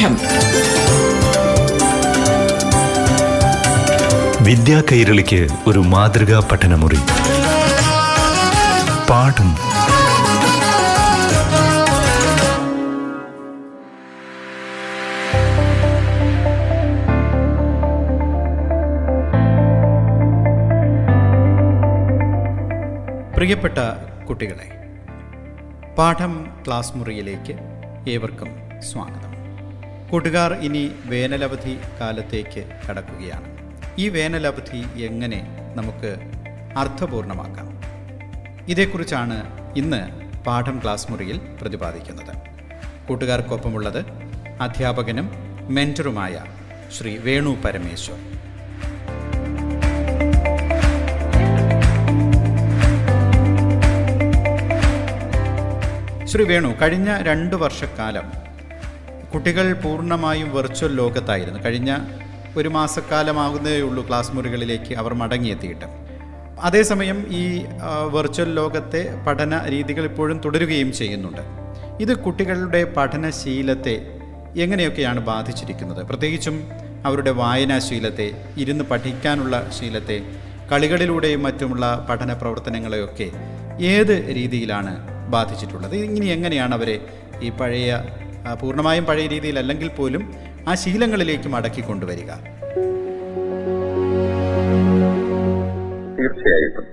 പാഠം വിദ്യാ കൈരളിക്ക് ഒരു മാതൃകാ പഠനമുറി. പാഠം. പ്രിയപ്പെട്ട കുട്ടികളെ പാഠം ക്ലാസ് മുറിയിലേക്ക് ഏവർക്കും സ്വാഗതം. കൂട്ടുകാർ ഇനി വേനലവധി കാലത്തേക്ക് കടക്കുകയാണ്. ഈ വേനലവധി എങ്ങനെ നമുക്ക് അർത്ഥപൂർണമാക്കാം? ഇതേക്കുറിച്ചാണ് ഇന്ന് പാഠം ക്ലാസ് മുറിയിൽ പ്രതിപാദിക്കുന്നത്. കൂട്ടുകാർക്കൊപ്പമുള്ളത് അധ്യാപകനും മെന്ററുമായ ശ്രീ വേണു പരമേശ്വർ. ശ്രീ വേണു കഴിഞ്ഞ രണ്ട് വർഷക്കാലം കുട്ടികൾ പൂർണമായും വെർച്വൽ ലോകത്തായിരുന്നു. കഴിഞ്ഞ ഒരു മാസക്കാലമാകുന്നതേ ഉള്ളൂ ക്ലാസ് മുറികളിലേക്ക് അവർ മടങ്ങിയെത്തിയിട്ട്. അതേസമയം ഈ വെർച്വൽ ലോകത്തെ പഠന രീതികൾ ഇപ്പോഴും തുടരുകയും ചെയ്യുന്നുണ്ട്. ഇത് കുട്ടികളുടെ പഠനശീലത്തെ എങ്ങനെയൊക്കെയാണ് ബാധിച്ചിരിക്കുന്നത്? പ്രത്യേകിച്ചും അവരുടെ വായനാശീലത്തെ ഇരുന്ന് പഠിക്കാനുള്ള ശീലത്തെ കളികളിലൂടെയും മറ്റുമുള്ള പഠന പ്രവർത്തനങ്ങളെയൊക്കെ ഏത് രീതിയിലാണ് ബാധിച്ചിട്ടുള്ളത്? ഇനി എങ്ങനെയാണ് അവരെ ഈ പഴയ പൂർണമായും പഴയ രീതിയിൽ അല്ലെങ്കിൽ പോലും ആ ശീലങ്ങളിലേക്ക് മടക്കി കൊണ്ടുവരിക. തീർച്ചയായിട്ടും.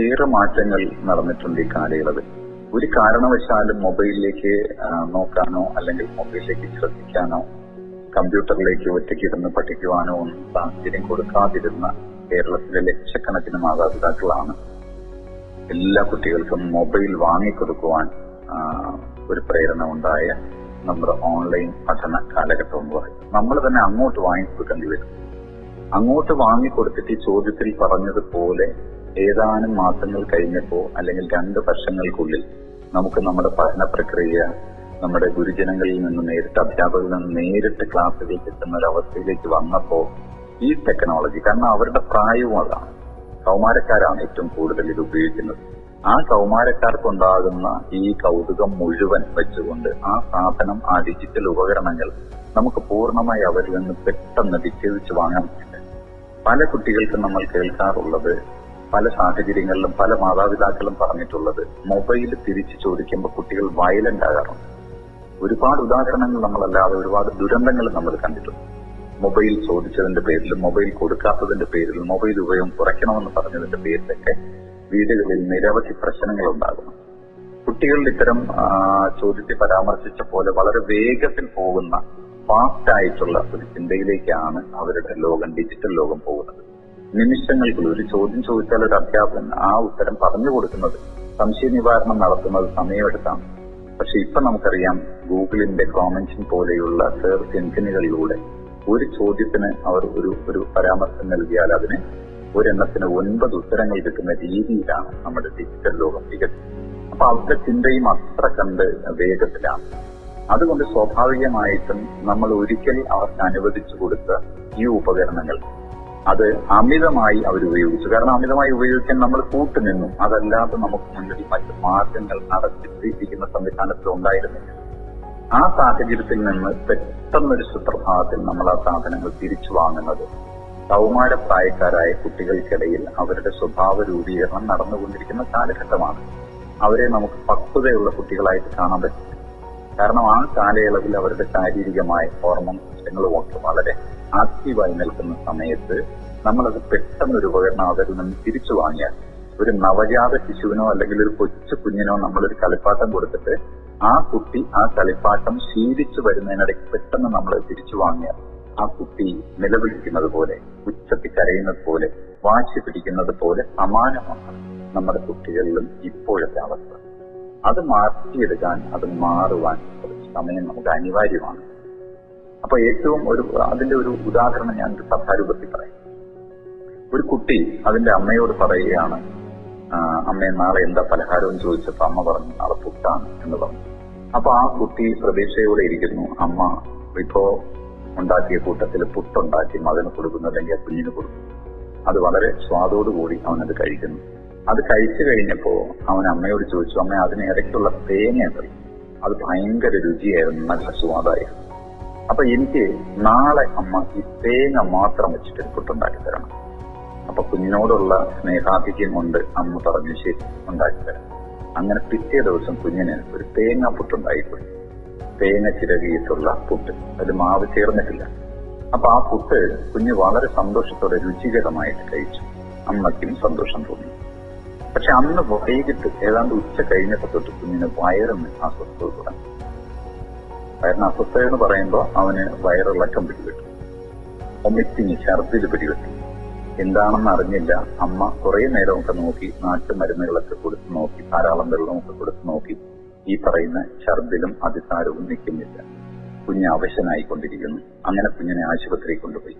ഏറെ മാറ്റങ്ങൾ നടന്നിട്ടുണ്ട് ഈ കാലയളവിൽ. ഒരു കാരണവശാലും മൊബൈലിലേക്ക് നോക്കാനോ അല്ലെങ്കിൽ മൊബൈലിലേക്ക് ശ്രദ്ധിക്കാനോ കമ്പ്യൂട്ടറിലേക്ക് ഒറ്റയ്ക്ക് ഇരുന്ന് പഠിക്കുവാനോ ഒന്നും സാഹചര്യം കൊടുക്കാതിരുന്ന കേരളത്തിലെ ലക്ഷക്കണക്കിന് മാതാപിതാക്കളാണ്. എല്ലാ കുട്ടികൾക്കും മൊബൈൽ വാങ്ങിക്കൊടുക്കുവാൻ ഒരു പ്രേരണ ഉണ്ടായ നമ്മുടെ ഓൺലൈൻ പഠന കാലഘട്ടം എന്ന് പറയും. നമ്മൾ തന്നെ അങ്ങോട്ട് വാങ്ങിക്കൊടുക്കേണ്ടി വരും. അങ്ങോട്ട് വാങ്ങിക്കൊടുത്തിട്ട് ഈ ചോദ്യത്തിൽ പറഞ്ഞതുപോലെ ഏതാനും മാസങ്ങൾ കഴിഞ്ഞപ്പോ അല്ലെങ്കിൽ രണ്ട് വർഷങ്ങൾക്കുള്ളിൽ നമുക്ക് നമ്മുടെ പഠന പ്രക്രിയ നമ്മുടെ ഗുരുജനങ്ങളിൽ നിന്ന് നേരിട്ട് അധ്യാപകരിൽ നിന്ന് നേരിട്ട് ക്ലാസ്സിലേക്ക് എത്തുന്ന ഒരു അവസ്ഥയിലേക്ക് വന്നപ്പോ ഈ ടെക്നോളജി കാരണം അവരുടെ പ്രായവും അതാണ്. കൗമാരക്കാരാണ് ഏറ്റവും കൂടുതൽ ഇത് ഉപയോഗിക്കുന്നത്. ആ കൗമാരക്കാർക്കുണ്ടാകുന്ന ഈ കൗതുകം മുഴുവൻ വെച്ചുകൊണ്ട് ആ സാധനം ആ ഡിജിറ്റൽ ഉപകരണങ്ങൾ നമുക്ക് പൂർണമായി അവരിൽ നിന്ന് പെട്ടെന്ന് വിച്ഛേദിച്ച് വാങ്ങാൻ പറ്റില്ല. പല കുട്ടികൾക്കും നമ്മൾ കേൾക്കാറുള്ളത് പല സാഹചര്യങ്ങളിലും പല മാതാപിതാക്കളും പറഞ്ഞിട്ടുള്ളത് മൊബൈൽ തിരിച്ചു ചോദിക്കുമ്പോൾ കുട്ടികൾ വയലന്റ് ആകാറുണ്ട്. ഒരുപാട് ഉദാഹരണങ്ങൾ നമ്മളല്ലാതെ ഒരുപാട് ദുരന്തങ്ങൾ നമ്മൾ കണ്ടിട്ടുണ്ട്. മൊബൈൽ ചോദിച്ചതിന്റെ പേരിലും മൊബൈൽ കൊടുക്കാത്തതിന്റെ പേരിലും മൊബൈൽ ഉപയോഗം കുറയ്ക്കണമെന്ന് പറഞ്ഞതിന്റെ പേരിലൊക്കെ വീടുകളിൽ നിരവധി പ്രശ്നങ്ങൾ ഉണ്ടാകുന്നു കുട്ടികളുടെ ഇത്തരം ചോദ്യത്തെ പരാമർശിച്ച പോലെ വളരെ വേഗത്തിൽ പോകുന്ന ഫാസ്റ്റ് ആയിട്ടുള്ള ഒരു ചിന്തയിലേക്കാണ് അവരുടെ ലോകം ഡിജിറ്റൽ ലോകം പോകുന്നത്. നിമിഷങ്ങൾക്കുള്ളിൽ ഒരു ചോദ്യം ചോദിച്ചാൽ ഒരു അധ്യാപകൻ ആ ഉത്തരം പറഞ്ഞു കൊടുക്കുന്നത് സംശയ നിവാരണം നടത്തുന്നത് സമയമെടുത്താണ് പക്ഷെ ഇപ്പൊ നമുക്കറിയാം ഗൂഗിളിന്റെ കോമൻഷൻ പോലെയുള്ള സെർച്ച് എഞ്ചിനുകളിലൂടെ ഒരു ചോദ്യത്തിന് അവർ ഒരു ഒരു പരാമർശം നൽകിയാൽ അതിന് ഒരെണ്ണത്തിന് ഒൻപത് ഉത്തരങ്ങൾ കിട്ടുന്ന രീതിയിലാണ് നമ്മുടെ ഡിജിറ്റൽ ലോകം വികസിച്ചത് അപ്പൊ അവരുടെ ചിന്തയും അത്ര കണ്ട് വേഗത്തിലാണ്. അതുകൊണ്ട് സ്വാഭാവികമായിട്ടും നമ്മൾ ഒരിക്കൽ അവർക്ക് അനുവദിച്ചു കൊടുത്ത ഈ ഉപകരണങ്ങൾ അത് അമിതമായി അവർ ഉപയോഗിച്ചു. കാരണം അമിതമായി ഉപയോഗിക്കാൻ നമ്മൾ കൂട്ടുനിന്നു അതല്ലാതെ നമുക്ക് മുന്നിൽ മറ്റ് മാർഗങ്ങൾ അടച്ചിട്ടിരിക്കുന്ന സംവിധാനത്തിൽ ഉണ്ടായിരുന്നില്ല. ആ സാഹചര്യത്തിൽ നിന്ന് പെട്ടെന്നൊരു സുപ്രഭാതത്തിൽ നമ്മൾ ആ സാധനങ്ങൾ തിരിച്ചു വാങ്ങുന്നത് കൗമാര പ്രായക്കാരായ കുട്ടികൾക്കിടയിൽ അവരുടെ സ്വഭാവ രൂപീകരണം നടന്നുകൊണ്ടിരിക്കുന്ന കാലഘട്ടമാണ്. അവരെ നമുക്ക് പക്വതയുള്ള കുട്ടികളായിട്ട് കാണാൻ പറ്റും. കാരണം ആ കാലയളവിൽ അവരുടെ ശാരീരികമായ ഹോർമോൺ സിസ്റ്റങ്ങളും ഒക്കെ വളരെ ആക്റ്റീവായി നിൽക്കുന്ന സമയത്ത് നമ്മളത് പെട്ടെന്ന് ഒരു ഉപകരണം അവരിൽ നിന്ന് തിരിച്ചു വാങ്ങിയാൽ ഒരു നവജാത ശിശുവിനോ അല്ലെങ്കിൽ ഒരു കൊച്ചു കുഞ്ഞിനോ നമ്മളൊരു കളിപ്പാട്ടം കൊടുത്തിട്ട് ആ കുട്ടി ആ കളിപ്പാട്ടം ശീലിച്ചു വരുന്നതിനിടയ്ക്ക് പെട്ടെന്ന് നമ്മൾ തിരിച്ചു വാങ്ങിയാൽ ആ കുട്ടി നിലവിളിക്കുന്നത് പോലെ ഉച്ചത്തി കരയുന്നത് പോലെ വാശി പിടിക്കുന്നത് പോലെ സമാനമാണ് നമ്മുടെ കുട്ടികളിലും ഇപ്പോഴത്തെ അവസ്ഥ. അത് മാറ്റിയെടുക്കാൻ അത് മാറുവാൻ കുറച്ച് സമയം നമുക്ക് അനിവാര്യമാണ്. അപ്പൊ ഏറ്റവും ഒരു അതിന്റെ ഒരു ഉദാഹരണം ഞാൻ സഭാരൂപത്തിൽ പറയാം. ഒരു കുട്ടി അതിന്റെ അമ്മയോട് പറയുകയാണ് അമ്മയെ അമ്മേ നാളെ എന്താ പലഹാരം എന്ന് ചോദിച്ചപ്പോ അമ്മ പറഞ്ഞു നാളെ പുട്ടാണ് എന്ന് പറഞ്ഞു. അപ്പൊ ആ കുട്ടി പ്രതീക്ഷയോടെ ഇരിക്കുന്നു അമ്മ ഇപ്പോ ഉണ്ടാക്കിയ കൂട്ടത്തിൽ പുട്ടുണ്ടാക്കി മകന് കൊടുക്കുന്നു അല്ലെങ്കിൽ ആ കുഞ്ഞിന് കൊടുക്കുന്നു. അത് വളരെ സ്വാദോടുകൂടി അവനത് കഴിക്കുന്നു. അത് കഴിച്ചു കഴിഞ്ഞപ്പോ അവൻ അമ്മയോട് ചോദിച്ചു അമ്മ അതിന് ഇടയ്ക്കുള്ള തേങ്ങ ഉണ്ടല്ലോ അത് ഭയങ്കര രുചിയായിരുന്നു നല്ല സ്വാദായിരുന്നു. അപ്പൊ എനിക്ക് നാളെ അമ്മ ഈ തേങ്ങ മാത്രം വെച്ചിട്ട് പുട്ടുണ്ടാക്കി തരണം. അപ്പൊ കുഞ്ഞിനോടുള്ള സ്നേഹാധിക്യം കൊണ്ട് അമ്മ പറഞ്ഞു ശരി ഉണ്ടാക്കി തരാം. അങ്ങനെ പിറ്റേ ദിവസം കുഞ്ഞിന് ഒരു തേങ്ങ പുട്ടുണ്ടായിപ്പോയി. തേങ്ങ ചിരകിയിട്ടുള്ള പുട്ട്. അതിൽ മാവ് ചേർന്നിട്ടില്ല. അപ്പൊ ആ പുട്ട് കുഞ്ഞ് വളരെ സന്തോഷത്തോടെ രുചികരമായിട്ട് കഴിച്ചു. അമ്മയ്ക്കും സന്തോഷം തോന്നി. പക്ഷെ അന്ന് വൈകിട്ട് ഏതാണ്ട് ഉച്ച കഴിഞ്ഞപ്പോ തൊട്ട് കുഞ്ഞിന് വയറിന് അസ്വസ്ഥത തുടങ്ങി. വയറിന് അസ്വസ്ഥത എന്ന് പറയുമ്പോൾ അവന് വയറിളക്കം പിടിപെട്ടു. ഒമിറ്റിങ് ഛർദിൽ പിടിപെട്ടു. എന്താണെന്ന് അറിഞ്ഞില്ല. അമ്മ കുറെ നേരമൊക്കെ നോക്കി നാട്ടുമരുന്നുകളൊക്കെ കൊടുത്ത് നോക്കി ധാരാളം വെള്ളമൊക്കെ കൊടുത്ത് നോക്കി. ഈ പറയുന്ന ഛർദിലും അതിസാരവും നിൽക്കുന്നില്ല. കുഞ്ഞ് അവശനായിക്കൊണ്ടിരിക്കുന്നു. അങ്ങനെ കുഞ്ഞിനെ ആശുപത്രിയിൽ കൊണ്ടുപോയി.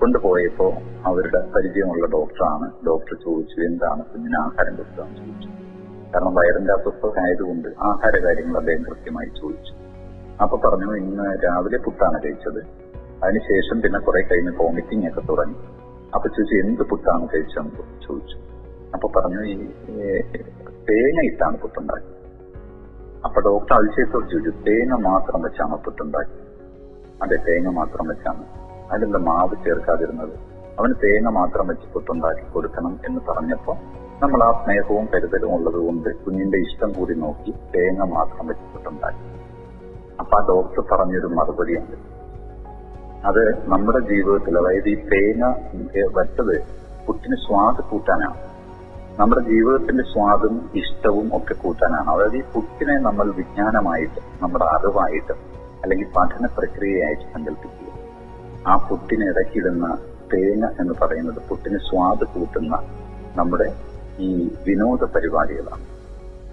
കൊണ്ടുപോയപ്പോ അവരുടെ പരിചയമുള്ള ഡോക്ടറാണ്. ഡോക്ടർ ചോദിച്ചു എന്താണ് കുഞ്ഞിന് ആഹാരം കൊടുക്കാൻ ചോദിച്ചു കാരണം വയറിന്റെ അസ്വസ്ഥത ആയതുകൊണ്ട് ആഹാര കാര്യങ്ങൾ അദ്ദേഹം കൃത്യമായി ചോദിച്ചു. അപ്പൊ പറഞ്ഞു ഇന്ന് രാവിലെ പുട്ടാണ് കഴിച്ചത്. അതിനുശേഷം പിന്നെ കുറെ കഴിഞ്ഞ് വോമിറ്റിംഗ് ഒക്കെ തുടങ്ങി. അപ്പൊ ചോദിച്ചു എന്ത് പുട്ടാണ് കഴിച്ചതെന്ന് ചോദിച്ചു? അപ്പൊ പറഞ്ഞു ഈ തേങ്ങ ഇട്ടാണ് പുട്ടുണ്ടാക്കി അപ്പൊ ഡോക്ടർ അതിശയത്തോട് ചോദിച്ചു തേങ്ങ മാത്രം വെച്ചാണ് പുട്ടുണ്ടാക്കി. അതെ തേങ്ങ മാത്രം വെച്ചാണ്. അതിലെന്താ മാവ് ചേർക്കാതിരുന്നത്. അവന് തേങ്ങ മാത്രം വെച്ച് പുട്ടുണ്ടാക്കി കൊടുക്കണം എന്ന് പറഞ്ഞപ്പോ നമ്മൾ ആ സ്നേഹവും കരുതലും ഉള്ളത് കൊണ്ട് കുഞ്ഞിന്റെ ഇഷ്ടം കൂടി നോക്കി തേങ്ങ മാത്രം വെച്ച് പുട്ടുണ്ടാക്കി. അപ്പൊ ആ ഡോക്ടർ പറഞ്ഞൊരു മറുപടിയുണ്ട്. അത് നമ്മുടെ ജീവിതത്തിൽ അതായത് ഈ തേങ്ങ വെച്ചത് പുട്ടിന് സ്വാദ് കൂട്ടാനാണ്. നമ്മുടെ ജീവിതത്തിന്റെ സ്വാദും ഇഷ്ടവും ഒക്കെ കൂട്ടാനാണ്. അതായത് ഈ ഫുഡിനെ നമ്മൾ വിജ്ഞാനമായിട്ട് നമ്മുടെ അറിവായിട്ട് അല്ലെങ്കിൽ പഠന പ്രക്രിയയായിട്ട് സങ്കല്പിക്കുക. ആ പുട്ടിന് ഇടയ്ക്കിടുന്ന തേങ്ങ എന്ന് പറയുന്നത് പുട്ടിന് സ്വാദ് കൂട്ടുന്ന നമ്മുടെ ഈ വിനോദ പരിപാടികളാണ്.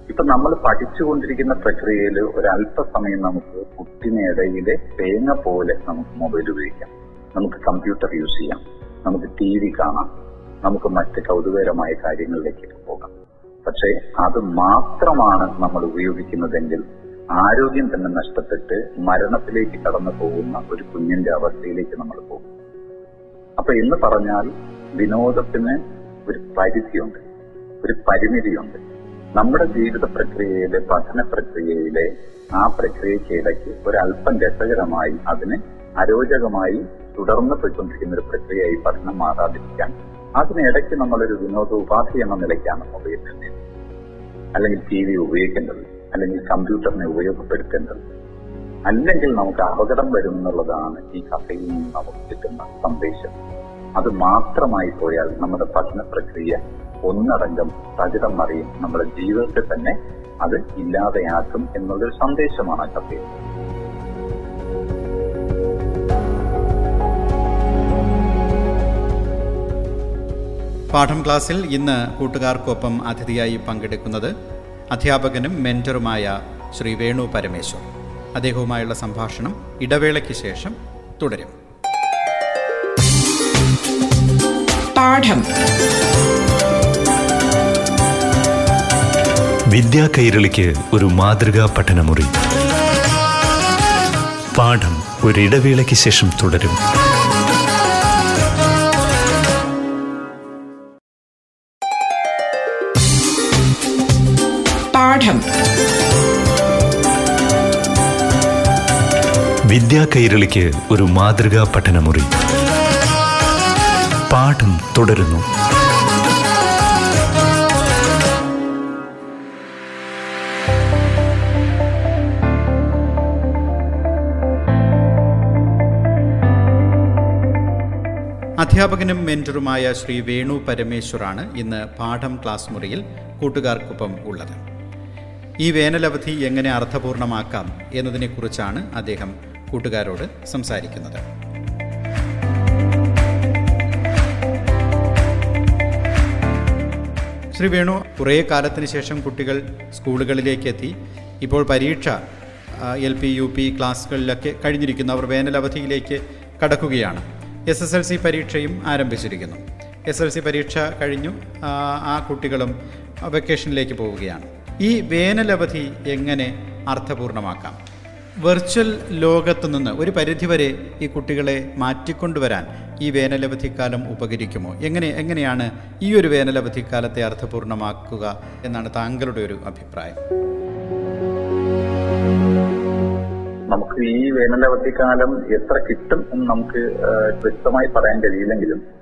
ഇപ്പൊ നമ്മൾ പഠിച്ചുകൊണ്ടിരിക്കുന്ന പ്രക്രിയയിൽ ഒരല്പസമയം നമുക്ക് പുട്ടിനിടയിലെ തേങ്ങ പോലെ നമുക്ക് മൊബൈൽ ഉപയോഗിക്കാം. നമുക്ക് കമ്പ്യൂട്ടർ യൂസ് ചെയ്യാം. നമുക്ക് ടി വി കാണാം. നമുക്ക് മറ്റ് കൗതുകകരമായ കാര്യങ്ങളിലേക്ക് പോകാം. പക്ഷേ അത് മാത്രമാണ് നമ്മൾ ഉപയോഗിക്കുന്നതെങ്കിൽ ആരോഗ്യം തന്നെ നഷ്ടപ്പെട്ട് മരണത്തിലേക്ക് കടന്നു പോകുന്ന ഒരു കുഞ്ഞിന്റെ അവസ്ഥയിലേക്ക് നമ്മൾ പോകും. അപ്പൊ എന്ന് പറഞ്ഞാൽ വിനോദത്തിന് ഒരു പരിധിയുണ്ട് ഒരു പരിമിതിയുണ്ട്. നമ്മുടെ ജീവിത പ്രക്രിയയിലെ പഠന പ്രക്രിയയിലെ ആ പ്രക്രിയയ്ക്ക് ഇടയ്ക്ക് ഒരല്പം രസകരമായി അതിന് അരോചകമായി തുടർന്ന് പോയിക്കൊണ്ടിരിക്കുന്ന ഒരു പ്രക്രിയയായി പഠനം മാറാതിരിക്കാൻ അതിനിടയ്ക്ക് നമ്മളൊരു വിനോദ ഉപാധി എന്ന നിലയ്ക്കാണ് മൊബൈൽ തന്നെ. അല്ലെങ്കിൽ ടി വി ഉപയോഗിക്കേണ്ടത് അല്ലെങ്കിൽ കമ്പ്യൂട്ടറിനെ ഉപയോഗപ്പെടുത്തേണ്ടത്. അല്ലെങ്കിൽ നമുക്ക് അപകടം വരും എന്നുള്ളതാണ് ഈ കഥയിൽ നിന്ന് നമുക്ക് കിട്ടുന്ന സന്ദേശം. അത് മാത്രമായി പോയാൽ നമ്മുടെ പഠന പ്രക്രിയ ഒന്നടങ്കം തകിടം മറിയും. നമ്മുടെ ജീവിതത്തെ തന്നെ അത് ഇല്ലാതെയാക്കും എന്നുള്ളൊരു സന്ദേശമാണ് ആ കഥയിൽ. പാഠം ക്ലാസ്സിൽ ഇന്ന് കൂട്ടുകാർക്കൊപ്പം അതിഥിയായി പങ്കെടുക്കുന്നത് അധ്യാപകനും മെന്ററുമായ ശ്രീ വേണു പരമേശ്വർ. അദ്ദേഹവുമായുള്ള സംഭാഷണം ഇടവേളയ്ക്ക് ശേഷം തുടരും. പാഠം. വിദ്യാ കൈരളിക്ക് ഒരു മാതൃകാ പഠനമുറി. പാഠം ഒരിടവേളയ്ക്ക് ശേഷം തുടരും. പാഠം. വിദ്യാ കൈരളിക്ക് ഒരു മാതൃകാ പഠനമുറി. പാഠം തുടരുന്നു. അധ്യാപകനും മെന്ററുമായ ശ്രീ വേണു പരമേശ്വറാണ് ഇന്ന് പാഠം ക്ലാസ് മുറിയിൽ കൂട്ടുകാർക്കൊപ്പം ഉള്ളത്. ഈ വേനലവധി എങ്ങനെ അർത്ഥപൂർണമാക്കാം എന്നതിനെക്കുറിച്ചാണ് അദ്ദേഹം കൂട്ടുകാരോട് സംസാരിക്കുന്നത്. ശ്രീ വേണു കുറേ കാലത്തിന് ശേഷം കുട്ടികൾ സ്കൂളുകളിലേക്ക് എത്തി ഇപ്പോൾ പരീക്ഷ എൽ പി യു പി ക്ലാസ്സുകളിലൊക്കെ കഴിഞ്ഞിരിക്കുന്നു. അവർ വേനലവധിയിലേക്ക് കടക്കുകയാണ്. എസ് എസ് എൽ സി പരീക്ഷയും ആരംഭിച്ചിരിക്കുന്നു. എസ് എൽ സി പരീക്ഷ കഴിഞ്ഞു. ആ, കുട്ടികളും വെക്കേഷനിലേക്ക് പോവുകയാണ്. ഈ വേനലവധി എങ്ങനെ അർത്ഥപൂർണമാക്കാം? വെർച്വൽ ലോകത്തു നിന്ന് ഒരു പരിധിവരെ ഈ കുട്ടികളെ മാറ്റിക്കൊണ്ടുവരാൻ ഈ വേനലവധിക്കാലം ഉപകരിക്കുമോ? എങ്ങനെ എങ്ങനെയാണ് ഈ ഒരു വേനലവധിക്കാലത്തെ അർത്ഥപൂർണമാക്കുക എന്നാണ് താങ്കളുടെ ഒരു അഭിപ്രായം. നമുക്ക് ഈ വേനലവധിക്കാലം എത്ര കിട്ടും എന്ന് നമുക്ക് വ്യക്തമായി പറയാൻ കഴിയില്ലെങ്കിലും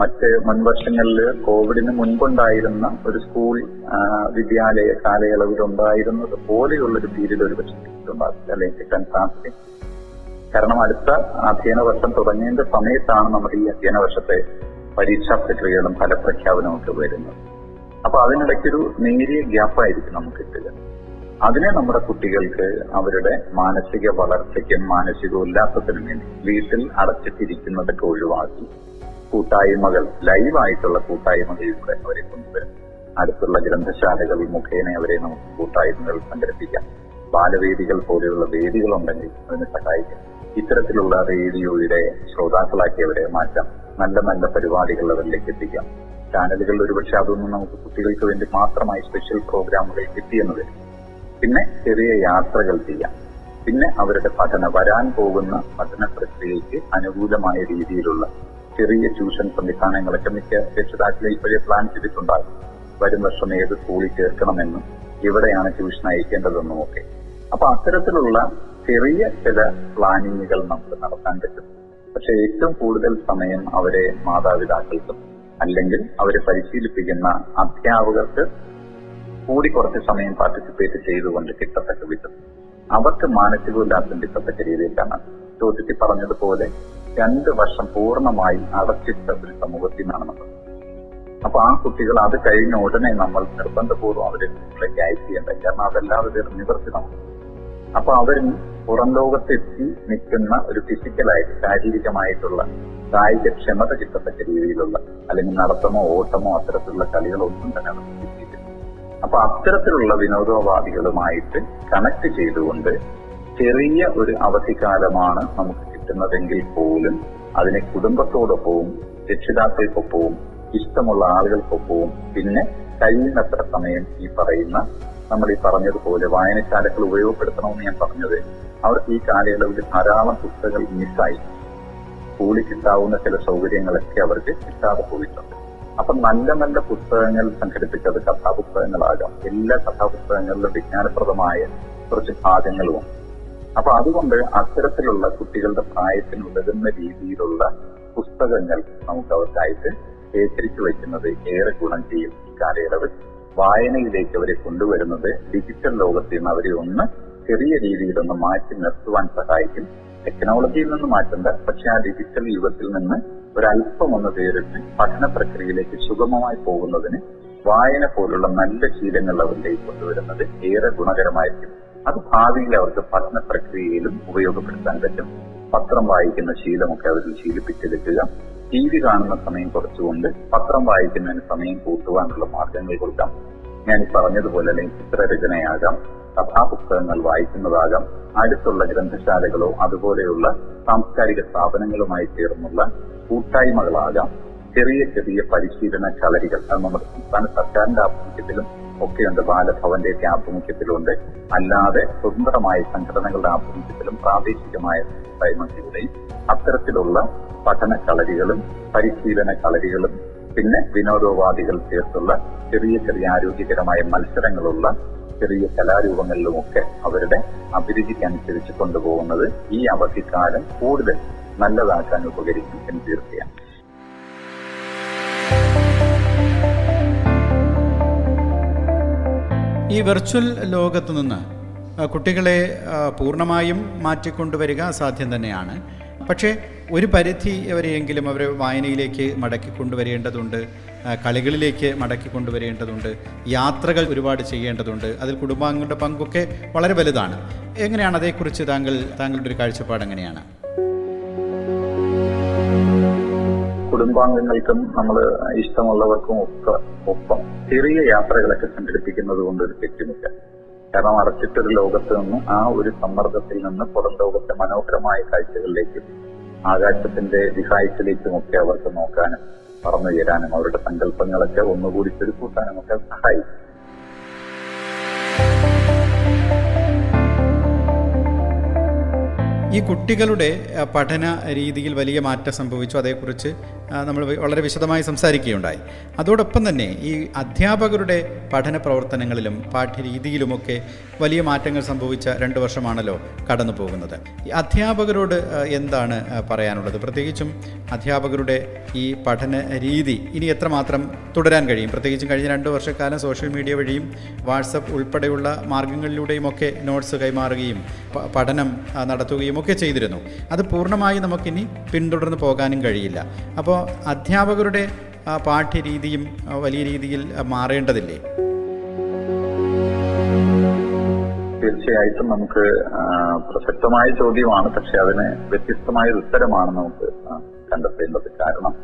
മറ്റ് മുൻവർഷങ്ങളിൽ കോവിഡിന് മുൻപുണ്ടായിരുന്ന ഒരു സ്കൂൾ വിദ്യാലയ കാലയളവിൽ ഉണ്ടായിരുന്നത് പോലെയുള്ള ഒരു പീരീഡ് ഒരു പക്ഷേ കിട്ടുണ്ടാകില്ല അല്ലെങ്കിൽ കിട്ടാൻ സാധിക്കും കാരണം അടുത്ത അധ്യയന വർഷം തുടങ്ങേണ്ട സമയത്താണ് നമ്മുടെ ഈ അധ്യയന വർഷത്തെ പരീക്ഷാ പ്രക്രിയകളും ഫലപ്രഖ്യാപനവും ഒക്കെ വരുന്നത്. അപ്പൊ അതിനിടയ്ക്കൊരു നേരിയ ഗ്യാപ്പായിരിക്കും നമുക്ക് കിട്ടുക. അതിനെ നമ്മുടെ കുട്ടികൾക്ക് അവരുടെ മാനസിക വളർച്ചയ്ക്കും മാനസിക ഉല്ലാസത്തിനും വേണ്ടി വീട്ടിൽ അടച്ചിട്ടിരിക്കുന്നതൊക്കെ ഒഴിവാക്കി കൂട്ടായ്മകൾ ലൈവായിട്ടുള്ള കൂട്ടായ്മകളിലൂടെ അവരെ കൊണ്ടുവരും. അടുത്തുള്ള ഗ്രന്ഥശാലകൾ മുഖേന അവരെ നമുക്ക് കൂട്ടായ്മകൾ സംഘടിപ്പിക്കാം. ബാലവേദികൾ പോലെയുള്ള വേദികളുണ്ടെങ്കിൽ അതിന് സഹായിക്കാം. ഇത്തരത്തിലുള്ള റേഡിയോയുടെ ശ്രോതാക്കളാക്കി അവരെ മാറ്റാം. നല്ല നല്ല പരിപാടികൾ അവരിലേക്ക് എത്തിക്കാം. ചാനലുകൾ ഒരുപക്ഷെ അതൊന്നും നമുക്ക് കുട്ടികൾക്ക് വേണ്ടി മാത്രമായി സ്പെഷ്യൽ പ്രോഗ്രാമുകൾ കിട്ടിയെന്ന് പിന്നെ ചെറിയ യാത്രകൾ ചെയ്യാം. പിന്നെ അവരുടെ പഠന വരാൻ പോകുന്ന പഠന പ്രക്രിയയ്ക്ക് അനുകൂലമായ രീതിയിലുള്ള ചെറിയ ട്യൂഷൻ സംവിധാനങ്ങളൊക്കെ മിക്ക രക്ഷിതാക്കളെ ഇപ്പോഴേ പ്ലാൻ ചെയ്തിട്ടുണ്ടാകും. വരും വർഷം ഏത് സ്കൂളിൽ ചേർക്കണമെന്നും എവിടെയാണ് ട്യൂഷൻ അയക്കേണ്ടതെന്നും ഒക്കെ. അപ്പൊ അത്തരത്തിലുള്ള ചെറിയ ചില പ്ലാനിങ്ങുകൾ നമുക്ക് നടത്താൻ പറ്റും. പക്ഷെ ഏറ്റവും കൂടുതൽ സമയം അവരെ മാതാപിതാക്കൾക്കും അല്ലെങ്കിൽ അവരെ പരിശീലിപ്പിക്കുന്ന അധ്യാപകർക്ക് കൂടി കുറച്ച് സമയം പാർട്ടിസിപ്പേറ്റ് ചെയ്തുകൊണ്ട് കിട്ടത്തക്ക വിധം. അവർക്ക് മാനസികോല്ലാസം കിട്ടത്തക്ക രീതിയിലാണ് ചോദ്യത്തിൽ പറഞ്ഞതുപോലെ രണ്ട് വർഷം പൂർണമായി അടച്ചിട്ട ഒരു സമൂഹത്തിൽ നമ്മൾ. അപ്പൊ ആ കുട്ടികൾ അത് കഴിഞ്ഞ ഉടനെ നമ്മൾ നിർബന്ധപൂർവം അവരെ സ്കൂളിലേക്ക് അയക്കേണ്ട കാരണം അതല്ലാതെ നിവർത്തി നമുക്ക് അപ്പൊ അവരും പുറം ലോകത്തെത്തി നിൽക്കുന്ന ഒരു ഫിസിക്കലായിട്ട് ശാരീരികമായിട്ടുള്ള കായിക ക്ഷമത കിട്ടത്തക്ക രീതിയിലുള്ള അല്ലെങ്കിൽ നടത്തമോ ഓട്ടമോ അത്തരത്തിലുള്ള കളികളൊന്നും തന്നെ നമുക്ക് കിട്ടിയിട്ടില്ല അപ്പൊ അത്തരത്തിലുള്ള വിനോദോപാധികളുമായിട്ട് കണക്ട് ചെയ്തുകൊണ്ട് ചെറിയ ഒരു അവധിക്കാലമാണ് നമുക്ക് കിട്ടുന്നതെങ്കിൽ പോലും അതിനെ കുടുംബത്തോടൊപ്പവും രക്ഷിതാക്കൾക്കൊപ്പവും ഇഷ്ടമുള്ള ആളുകൾക്കൊപ്പവും പിന്നെ കഴിയുന്നത്ര സമയം ഈ പറയുന്ന നമ്മൾ ഈ പറഞ്ഞതുപോലെ വായനശാലകൾ ഉപയോഗപ്പെടുത്തണമെന്ന് ഞാൻ പറഞ്ഞത് അവർക്ക് ഈ കാലയളവിൽ ധാരാളം പുസ്തകങ്ങൾ മിസ്സായി. സ്കൂളിൽ കിട്ടാവുന്ന ചില സൗകര്യങ്ങളൊക്കെ അവർക്ക് കിട്ടാതെ പോയിട്ടുണ്ട്. അപ്പൊ നല്ല നല്ല പുസ്തകങ്ങൾ സംഘടിപ്പിച്ചത് കഥാപുസ്തകങ്ങളാകാം. എല്ലാ കഥാപുസ്തകങ്ങളിലും വിജ്ഞാനപ്രദമായ കുറച്ച് ഭാഗങ്ങളുമുണ്ട്. അപ്പൊ അതുകൊണ്ട് അത്തരത്തിലുള്ള കുട്ടികളുടെ പ്രായത്തിന് ഉതകുന്ന രീതിയിലുള്ള പുസ്തകങ്ങൾ നമുക്ക് അവർക്കായിട്ട് ശേഖരിച്ചു വയ്ക്കുന്നത് ഏറെ ഗുണം ചെയ്യും ഈ കാലയളവിൽ. വായനയിലേക്ക് അവരെ കൊണ്ടുവരുന്നത് ഡിജിറ്റൽ ലോകത്തിൽ നിന്ന് അവരെ ഒന്ന് ചെറിയ രീതിയിലൊന്ന് മാറ്റി നിർത്തുവാൻ സഹായിക്കും. ടെക്നോളജിയിൽ നിന്ന് മാറ്റണ്ട പക്ഷെ ആ ഡിജിറ്റൽ യുഗത്തിൽ നിന്ന് ഒരല്പം ഒന്ന് വേറിട്ട് പഠന പ്രക്രിയയിലേക്ക് സുഗമമായി പോകുന്നതിന് വായന പോലുള്ള നല്ല ശീലങ്ങൾ അവരിലേക്ക് കൊണ്ടുവരുന്നത് ഏറെ ഗുണകരമായിരിക്കും. അത് ഭാവിയിൽ അവർക്ക് പഠന പ്രക്രിയയിലും ഉപയോഗപ്പെടുത്താൻ പറ്റും. പത്രം വായിക്കുന്ന ശീലമൊക്കെ അവരിൽ ശീലിപ്പിച്ചെടുക്കുക. ടി വി കാണുന്ന സമയം കുറച്ചുകൊണ്ട് പത്രം വായിക്കുന്നതിന് സമയം കൂട്ടുവാനുള്ള മാർഗങ്ങൾ കൊടുക്കാം. ഞാൻ പറഞ്ഞതുപോലെ അല്ലെങ്കിൽ ചിത്രരചനയാകാം കഥാപുസ്തകങ്ങൾ വായിക്കുന്നതാകാം അടുത്തുള്ള ഗ്രന്ഥശാലകളോ അതുപോലെയുള്ള സാംസ്കാരിക സ്ഥാപനങ്ങളുമായി ചേർന്നുള്ള കൂട്ടായ്മകളാകാം. ചെറിയ ചെറിയ പരിശീലന കളരികൾ അത് നമ്മുടെ സംസ്ഥാന സർക്കാരിന്റെ ആഭിമുഖ്യത്തിലും ഒക്കെയുണ്ട്. ബാലഭവന്റെ ഒക്കെ ആഭിമുഖ്യത്തിലുണ്ട്. അല്ലാതെ സ്വതന്ത്രമായ സംഘടനകളുടെ ആഭിമുഖ്യത്തിലും പ്രാദേശികമായ കൂട്ടായ്മകളുടെയും അത്തരത്തിലുള്ള പഠന കളരികളും പരിശീലന കളരികളും പിന്നെ വിനോദോപാധികൾ ചേർത്തുള്ള ചെറിയ ചെറിയ ആരോഗ്യകരമായ മത്സരങ്ങളുള്ള ചെറിയ കലാരൂപങ്ങളിലുമൊക്കെ അവരുടെ അഭിരുചിക്കനുസരിച്ച് കൊണ്ടുപോകുന്നത് ഈ അവധിക്കാലം കൂടുതൽ നല്ലതാക്കാൻ ഉപകരിക്കും എന്ന് തീർച്ചയാണ്. ഈ വെർച്വൽ ലോകത്തു നിന്ന് കുട്ടികളെ പൂർണമായും മാറ്റിക്കൊണ്ടുവരിക അസാധ്യം തന്നെയാണ്. പക്ഷേ ഒരു പരിധി വരെയെങ്കിലും അവരെ വായനയിലേക്ക് മടക്കി കൊണ്ടുവരേണ്ടതുണ്ട് കളികളിലേക്ക് മടക്കി കൊണ്ടുവരേണ്ടതുണ്ട് യാത്രകൾ ഒരുപാട് ചെയ്യേണ്ടതുണ്ട് അതിൽ കുടുംബാംഗങ്ങളുടെ പങ്കൊക്കെ വളരെ വലുതാണ്. എങ്ങനെയാണ് അതേക്കുറിച്ച് താങ്കൾ താങ്കളുടെ ഒരു കാഴ്ചപ്പാട് എങ്ങനെയാണ്? കുടുംബാംഗങ്ങൾക്കും നമ്മൾ ഇഷ്ടമുള്ളവർക്കും ഒക്കെ ഒപ്പം ചെറിയ യാത്രകളൊക്കെ സംഘടിപ്പിക്കുന്നത് കൊണ്ട് ഒരു തെറ്റുമില്ല. കാരണം അടച്ചിട്ടൊരു ലോകത്ത് നിന്ന് ആ ഒരു സമ്മർദ്ദത്തിൽ നിന്ന് പുറം ലോകത്തെ മനോഹരമായ കാഴ്ചകളിലേക്കും ആകാശത്തിന്റെ വിഹായത്തിലേക്കും ഒക്കെ അവർക്ക് നോക്കാനും പറഞ്ഞു ചേരാനും അവരുടെ സങ്കല്പങ്ങളൊക്കെ ഒന്നുകൂടി ചുരുക്കൂട്ടാനും ഒക്കെ സഹായിക്കും. ഈ കുട്ടികളുടെ പഠന രീതിയിൽ വലിയ മാറ്റം സംഭവിച്ചു. അതേക്കുറിച്ച് നമ്മൾ വളരെ വിശദമായി സംസാരിക്കുകയുണ്ടായി. അതോടൊപ്പം തന്നെ ഈ അധ്യാപകരുടെ പഠന പ്രവർത്തനങ്ങളിലും പാഠ്യരീതിയിലുമൊക്കെ വലിയ മാറ്റങ്ങൾ സംഭവിച്ച രണ്ട് വർഷമാണല്ലോ കടന്നു പോകുന്നത് ഈ അധ്യാപകരോട് എന്താണ് പറയാനുള്ളത്? പ്രത്യേകിച്ചും അധ്യാപകരുടെ ഈ പഠന രീതി ഇനി എത്രമാത്രം തുടരാൻ കഴിയും? പ്രത്യേകിച്ചും കഴിഞ്ഞ രണ്ട് വർഷക്കാലം സോഷ്യൽ മീഡിയ വഴിയും വാട്സപ്പ് ഉൾപ്പെടെയുള്ള മാർഗങ്ങളിലൂടെയുമൊക്കെ നോട്ട്സ് കൈമാറുകയും പഠനം നടത്തുകയും ഒക്കെ ചെയ്തിരുന്നു. അത് പൂർണമായി നമുക്കിനി പിന്തുടർന്ന് പോകാനും കഴിയില്ല. അപ്പോൾ അധ്യാപകരുടെ ആ, പാഠ്യരീതിയും വലിയ രീതിയിൽ മാറേണ്ടതില്ലേ? തീർച്ചയായിട്ടും നമുക്ക് പ്രസക്തമായ ചോദ്യമാണ്. പക്ഷെ അതിന് വ്യത്യസ്തമായ ഉത്തരമാണ് നമുക്ക് കണ്ടെത്തേണ്ടത്. കാരണം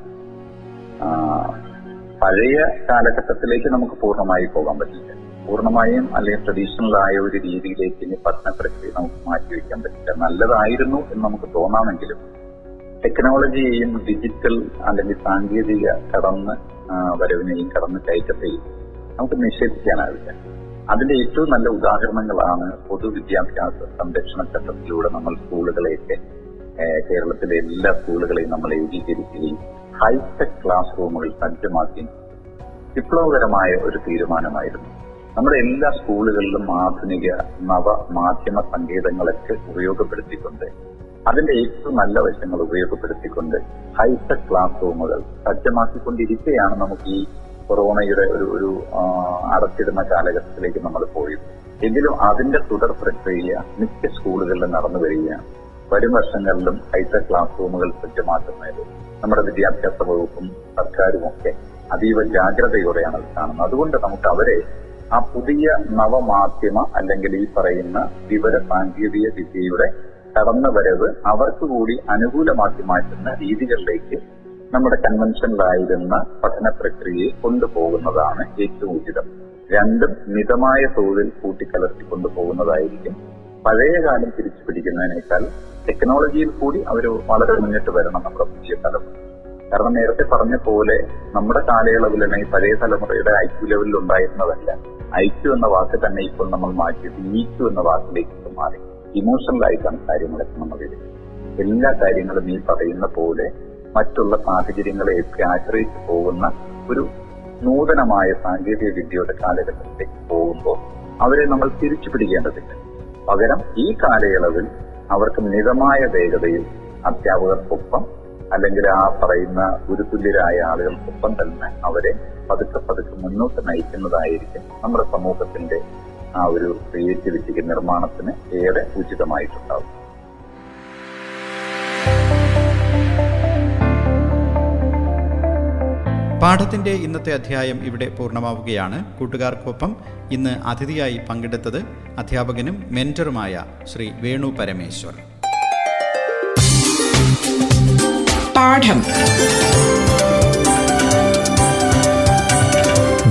പഴയ കാലഘട്ടത്തിലേക്ക് നമുക്ക് പൂർണമായി പോകാൻ പറ്റില്ല. പൂർണമായും അല്ലെങ്കിൽ ട്രഡീഷണൽ ആയ ഒരു രീതിയിലേക്ക് ഇനി പഠന പ്രക്രിയ നമുക്ക് മാറ്റിവെക്കാൻ പറ്റില്ല. നല്ലതായിരുന്നു എന്ന് നമുക്ക് തോന്നാമെങ്കിലും ടെക്നോളജിയെയും ഡിജിറ്റൽ അല്ലെങ്കിൽ സാങ്കേതിക കടന്ന് വരവിനെയും കടന്ന് കയറ്റത്തെയും നമുക്ക് നിഷേധിക്കാനാവില്ല. അതിന്റെ ഏറ്റവും നല്ല ഉദാഹരണങ്ങളാണ് പൊതുവിദ്യാഭ്യാസ സംരക്ഷണ ചട്ടത്തിലൂടെ നമ്മൾ സ്കൂളുകളെയൊക്കെ കേരളത്തിലെ എല്ലാ സ്കൂളുകളെയും നമ്മൾ ഏകീകരിക്കുകയും ഹൈടെക് ക്ലാസ് റൂമുകൾ സജ്ജമാക്കി. വിപ്ലവകരമായ ഒരു തീരുമാനമായിരുന്നു. നമ്മുടെ എല്ലാ സ്കൂളുകളിലും ആധുനിക നവ മാധ്യമ സങ്കേതങ്ങളൊക്കെ ഉപയോഗപ്പെടുത്തിക്കൊണ്ട് അതിന്റെ ഏറ്റവും നല്ല വശങ്ങൾ ഉപയോഗപ്പെടുത്തിക്കൊണ്ട് ഹൈടെക് ക്ലാസ് റൂമുകൾ സജ്ജമാക്കിക്കൊണ്ടിരിക്കുകയാണ് നമുക്ക് ഈ കൊറോണയുടെ ഒരു ഒരു അടച്ചിടുന്ന കാലഘട്ടത്തിലേക്ക് നമ്മൾ പോയി എങ്കിലും അതിന്റെ തുടർ പ്രക്രിയ മിക്ക സ്കൂളുകളിലും നടന്നു വരികയാണ്. വരും വർഷങ്ങളിലും ഹൈടെക് ക്ലാസ് റൂമുകൾ സജ്ജമാക്കുന്നതിൽ നമ്മുടെ വിദ്യാഭ്യാസ വകുപ്പും സർക്കാരും ഒക്കെ അതീവ ജാഗ്രതയോടെയാണ് അത് കാണുന്നത്. അതുകൊണ്ട് നമുക്ക് അവരെ ആ പുതിയ നവമാധ്യമ അല്ലെങ്കിൽ ഈ പറയുന്ന വിവര സാങ്കേതിക വിദ്യയുടെ കടന്നുവരവ് അവർക്ക് കൂടി അനുകൂലമാക്കി മാറ്റുന്ന രീതികളിലേക്ക് നമ്മുടെ കൺവെൻഷനിലായിരുന്ന പഠന പ്രക്രിയയെ കൊണ്ടുപോകുന്നതാണ് ഏറ്റവും ഉചിതം. രണ്ടും മിതമായ തോതിൽ കൂട്ടിക്കലർത്തി കൊണ്ടുപോകുന്നതായിരിക്കും. പഴയ കാലം തിരിച്ചു പിടിക്കുന്നതിനേക്കാൾ ടെക്നോളജിയിൽ കൂടി അവർ വളരെ മുന്നിട്ട് വരണം നമ്മുടെ പുതിയ തലമുറ. കാരണം നേരത്തെ പറഞ്ഞ പോലെ നമ്മുടെ കാലയളവിൽ ഈ പഴയ തലമുറയുടെ ഐ ക്യു ലെവലിൽ ഉണ്ടായിരുന്നതല്ല. ഐ ക്യു എന്ന വാക്ക് തന്നെ ഇപ്പോൾ നമ്മൾ മാറ്റി ഇ ക്യു എന്ന വാക്കിലേക്ക് മാറി. ഇമോഷണൽ ആയിട്ടാണ് കാര്യങ്ങളൊക്കെ നമ്മൾ എല്ലാ കാര്യങ്ങളും ഈ പറയുന്ന പോലെ മറ്റുള്ള സാഹചര്യങ്ങളെയൊക്കെ ആശ്രയിച്ചു പോകുന്ന ഒരു നൂതനമായ സാങ്കേതിക വിദ്യയുടെ കാലഘട്ടത്തിലേക്ക് പോകുമ്പോൾ അവരെ നമ്മൾ തിരിച്ചു പിടിക്കേണ്ടതില്ല. പകരം ഈ കാലയളവിൽ അവർക്ക് മിതമായ വേഗതയിൽ അധ്യാപകർക്കൊപ്പം അല്ലെങ്കിൽ ആ പറയുന്ന ഗുരുതുല്യരായ ആളുകൾക്കൊപ്പം തന്നെ അവരെ പതുക്കെ പതുക്കെ മുന്നോട്ട് നയിക്കുന്നതായിരിക്കും നമ്മുടെ സമൂഹത്തിന്റെ ആ ഒരു ക്രിയേറ്റിവിറ്റിക്ക് നിർമ്മാണത്തിന് ഏറെ ഉചിതമായിട്ടുണ്ടാവും. പാഠത്തിന്റെ ഇന്നത്തെ അധ്യായം ഇവിടെ പൂർണമാവുകയാണ്. കൂട്ടുകാർക്കൊപ്പം ഇന്ന് അതിഥിയായി പങ്കെടുത്തത് അധ്യാപകനും മെന്ററുമായ ശ്രീ വേണു പരമേശ്വർ. പാഠം.